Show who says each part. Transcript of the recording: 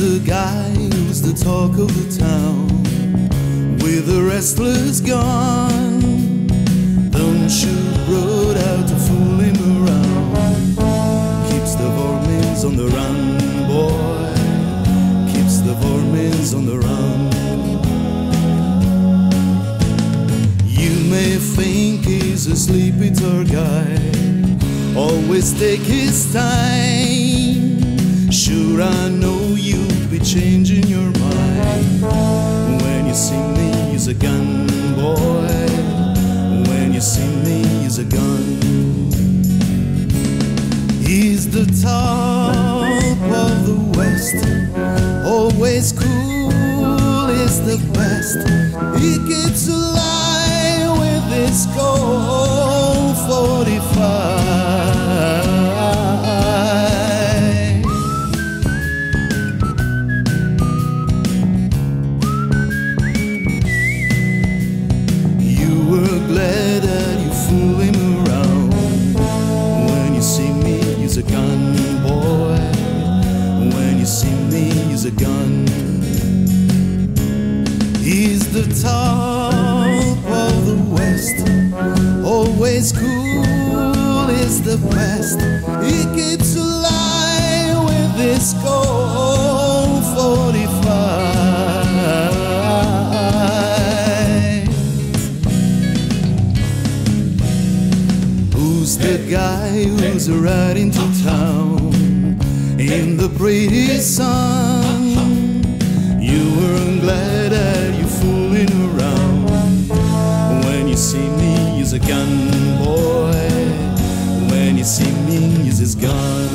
Speaker 1: the guy who's the talk of the town with the restless gone. Don't shoot road out to fool him around. Keeps the vermins on the run, boy. Keeps the vermins on the run. You may think he's a sleepy tour guy. Always take his time. See me use a gun, boy. When you see me use a gun, he's the top of the West. Always cool is the best. He keeps alive with his Colt a gun, boy. When you see me use a gun, he's the top of the West. Always cool is the best. He keeps alive with his Colt The guy who's riding to town in the pretty sun. You weren't glad that you fooling around. When you see me, use a gun, boy. When you see me, use his gun.